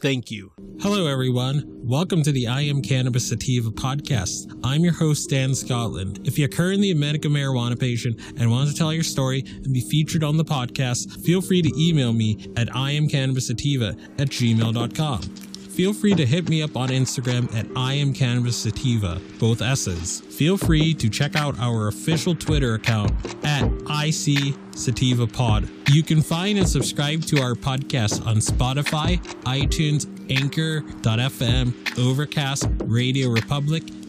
Thank you. Hello, everyone. Welcome to the I Am Cannabis Sativa podcast. I'm your host, Dan Scotland. If you're currently a medical marijuana patient and want to tell your story and be featured on the podcast, feel free to email me at iamcannabissativa at gmail.com. Feel free to hit me up on Instagram at I am Cannabis Sativa, both S's. Feel free to check out our official Twitter account at IC Sativa Pod. You can find and subscribe to our podcast on Spotify, iTunes, Anchor.fm, Overcast, RadioPublic,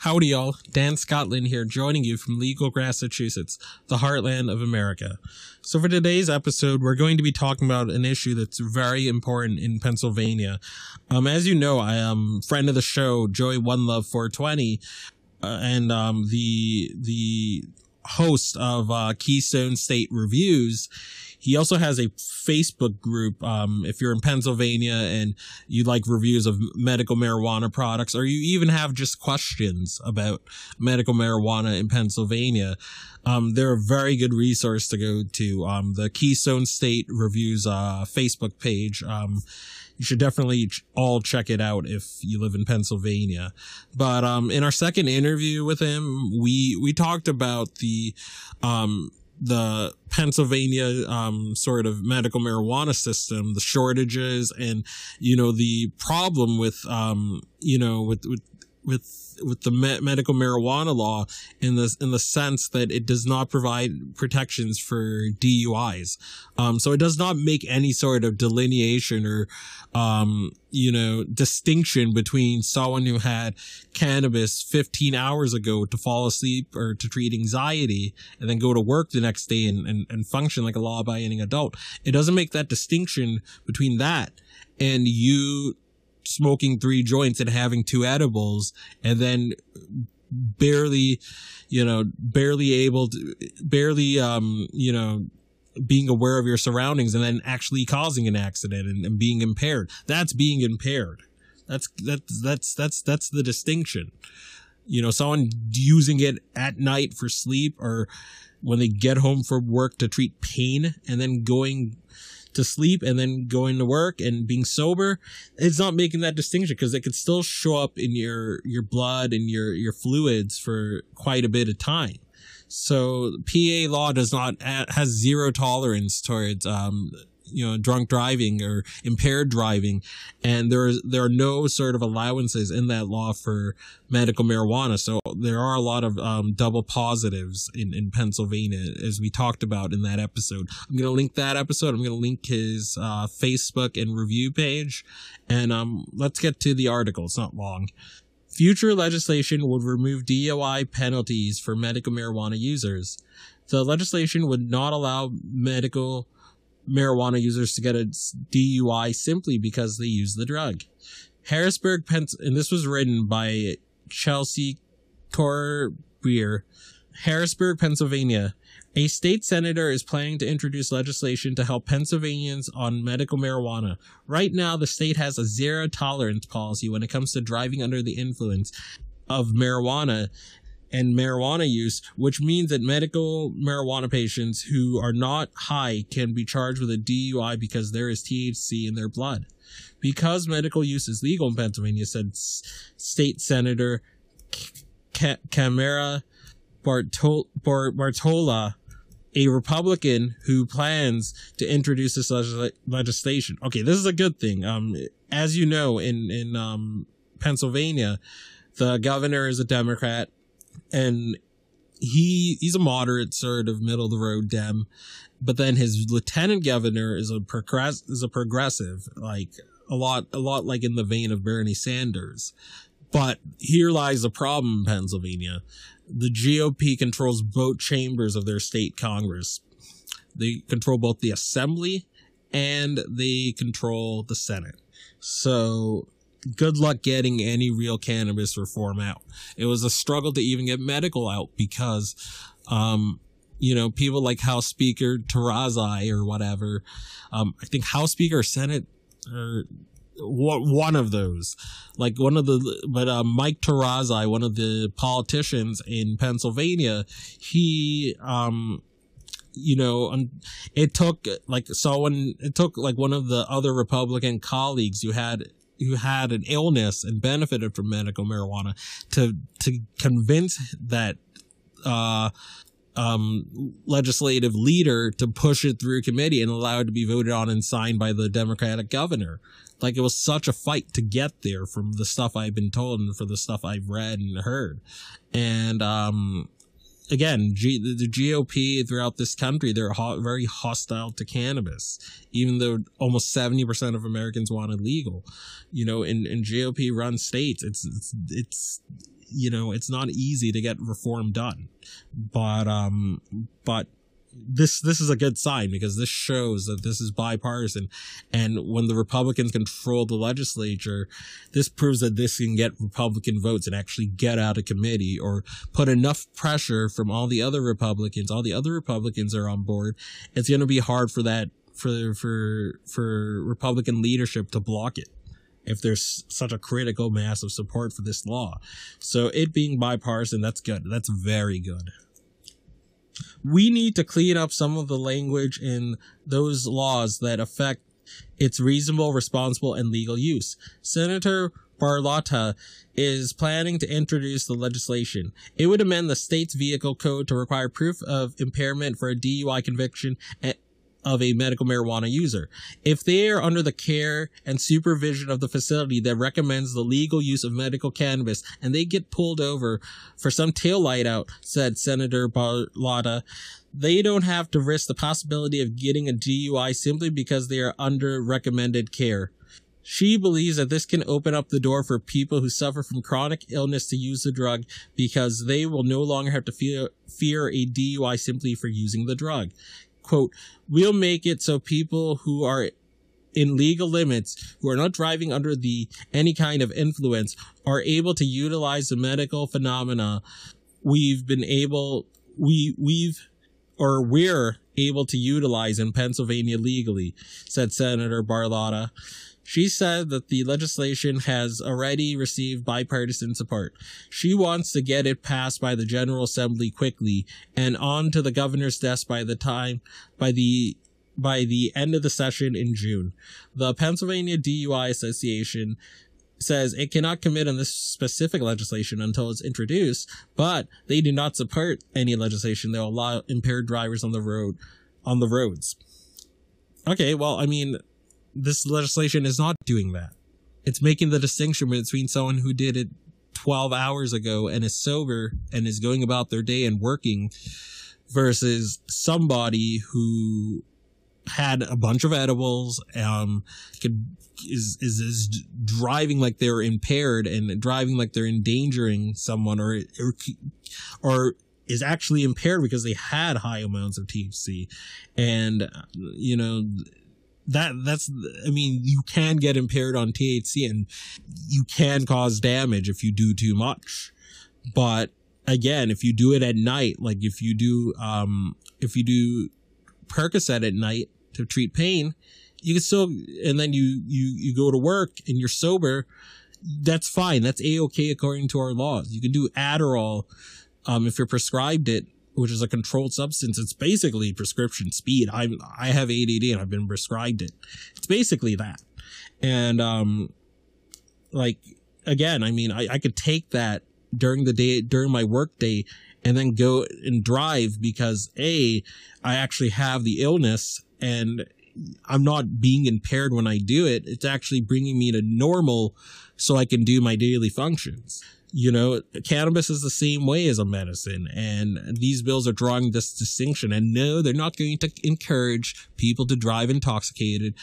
Howdy, y'all. Dan Scotland here, joining you from Legal, Massachusetts, the heartland of America. So, for today's episode, we're going to be talking about an issue that's very important in Pennsylvania. Um, as you know, I am friend of the show, Joey One Love 420, uh, and um, the the host of uh, Keystone State Reviews. He also has a Facebook group. Um, if you're in Pennsylvania and you like reviews of medical marijuana products, or you even have just questions about medical marijuana in Pennsylvania, um, they're a very good resource to go to. Um, the Keystone State Reviews uh, Facebook page. You should definitely all check it out if you live in Pennsylvania. But um, in our second interview with him, we we talked about the um, the Pennsylvania um, sort of medical marijuana system, the shortages, and you know the problem with um, you know with with with with the me- medical marijuana law in the in the sense that it does not provide protections for DUIs. Um, so it does not make any sort of delineation or um, you know distinction between someone who had cannabis 15 hours ago to fall asleep or to treat anxiety and then go to work the next day and, and, and function like a law-abiding adult. It doesn't make that distinction between that and you smoking three joints and having two edibles and then barely, you know, barely able to, barely, um, you know, being aware of your surroundings and then actually causing an accident and, and being impaired. That's being impaired. That's, that's, that's, that's, that's the distinction. You know, someone using it at night for sleep or when they get home from work to treat pain and then going to sleep and then going to work and being sober, it's not making that distinction because it could still show up in your your blood and your your fluids for quite a bit of time. So PA law does not has zero tolerance towards um you know drunk driving or impaired driving. And there is there are no sort of allowances in that law for medical marijuana. So there are a lot of um, double positives in in Pennsylvania as we talked about in that episode. I'm going to link that episode. I'm going to link his uh, Facebook and review page. And um let's get to the article. It's not long. Future legislation would remove DUI penalties for medical marijuana users. The legislation would not allow medical marijuana users to get a DUI simply because they use the drug. Harrisburg, Pens- and this was written by Chelsea Corbier, Harrisburg, Pennsylvania. A state senator is planning to introduce legislation to help Pennsylvanians on medical marijuana. Right now, the state has a zero tolerance policy when it comes to driving under the influence of marijuana and marijuana use, which means that medical marijuana patients who are not high can be charged with a DUI because there is THC in their blood. Because medical use is legal in Pennsylvania, said S- State Senator Camera Bartol- Bartola, a Republican who plans to introduce this leg- legislation. Okay, this is a good thing. Um, as you know, in in um, Pennsylvania, the governor is a Democrat, and he he's a moderate sort of middle of the road Dem, but then his lieutenant governor is a progress is a progressive, like a lot a lot like in the vein of Bernie Sanders. But here lies the problem in Pennsylvania the GOP controls both chambers of their state Congress. They control both the assembly and they control the Senate. So good luck getting any real cannabis reform out. It was a struggle to even get medical out because, um, you know, people like House Speaker Turzai or whatever. Um, I think House Speaker Senate or one of those like one of the but uh, mike Turzai, one of the politicians in pennsylvania he um you know it took like so when it took like one of the other republican colleagues you had who had an illness and benefited from medical marijuana to to convince that uh um, legislative leader to push it through committee and allow it to be voted on and signed by the Democratic governor. Like it was such a fight to get there from the stuff I've been told and for the stuff I've read and heard. And, um, again, G- the GOP throughout this country, they're ho- very hostile to cannabis, even though almost 70% of Americans want it legal. You know, in, in GOP run states, it's, it's, it's, you know, it's not easy to get reform done. But, um, but this this is a good sign because this shows that this is bipartisan. And when the republicans control the legislature this proves that this can get republican votes and actually get out of committee or put enough pressure from all the other republicans all the other republicans are on board it's going to be hard for that for for for republican leadership to block it if there's such a critical mass of support for this law. So it being bipartisan that's good. That's very good we need to clean up some of the language in those laws that affect its reasonable, responsible, and legal use. Senator Barlotta is planning to introduce the legislation. It would amend the state's vehicle code to require proof of impairment for a DUI conviction of a medical marijuana user. If they are under the care and supervision of the facility that recommends the legal use of medical cannabis and they get pulled over for some tail light out, said Senator Barlotta, they don't have to risk the possibility of getting a DUI simply because they are under recommended care. She believes that this can open up the door for people who suffer from chronic illness to use the drug because they will no longer have to fear, fear a DUI simply for using the drug quote, we'll make it so people who are in legal limits who are not driving under the any kind of influence are able to utilize the medical phenomena we've been able we we've or we're able to utilize in Pennsylvania legally, said Senator Barlotta. She said that the legislation has already received bipartisan support. She wants to get it passed by the General Assembly quickly and on to the governor's desk by the time, by the by the end of the session in June. The Pennsylvania DUI Association says it cannot commit on this specific legislation until it's introduced, but they do not support any legislation that will allow impaired drivers on the road on the roads. Okay, well, I mean, this legislation is not doing that. It's making the distinction between someone who did it 12 hours ago and is sober and is going about their day and working versus somebody who had a bunch of edibles, um, could is, is is driving like they're impaired and driving like they're endangering someone or or, or is actually impaired because they had high amounts of THC, and you know that that's I mean you can get impaired on THC and you can cause damage if you do too much, but again if you do it at night like if you do um if you do Percocet at night to treat pain you can still and then you you you go to work and you're sober that's fine. That's a-okay according to our laws. You can do Adderall um if you're prescribed it which is a controlled substance it's basically prescription speed. I'm i have add and i've been prescribed it. It's basically that. And um like again i mean i, I could take that during the day during my work day and then go and drive because a i actually have the illness and i'm not being impaired when i do it. It's actually bringing me to normal so i can do my daily functions you know, cannabis is the same way as a medicine, and these bills are drawing this distinction. And no, they're not going to encourage people to drive intoxicated.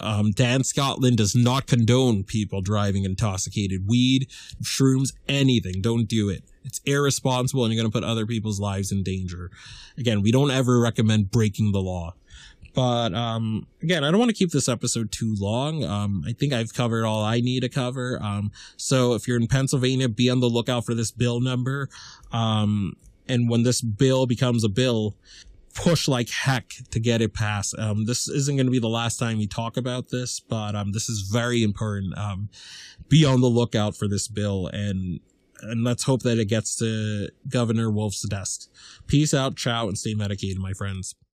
Um, Dan Scotland does not condone people driving intoxicated. Weed, shrooms, anything. Don't do it. It's irresponsible, and you're going to put other people's lives in danger. Again, we don't ever recommend breaking the law. But um, again, I don't want to keep this episode too long. Um, I think I've covered all I need to cover. Um, so if you're in Pennsylvania, be on the lookout for this bill number. Um, and when this bill becomes a bill, push like heck to get it passed. Um, this isn't going to be the last time we talk about this, but um, this is very important. Um, be on the lookout for this bill and and let's hope that it gets to Governor Wolf's desk. Peace out, ciao, and stay medicated, my friends.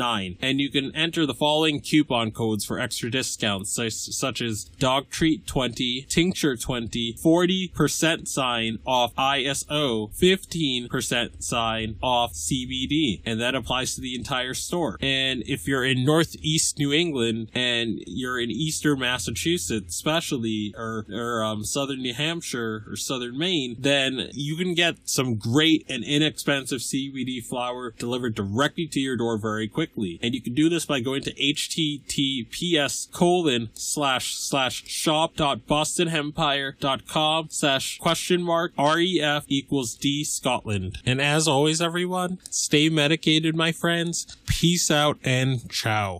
9 and you can enter the following coupon codes for extra discounts such as dog treat 20 tincture 20 40% sign off iso 15% sign off cbd and that applies to the entire store. And if you're in northeast new england and you're in eastern massachusetts especially or, or um, southern new hampshire or southern maine then you can get some great and inexpensive cbd flower delivered directly to your door very quickly quickly. And you can do this by going to https colon slash slash shop dot bostonhempire.com slash question mark ref equals d Scotland. And as always, everyone, stay medicated, my friends. Peace out and ciao.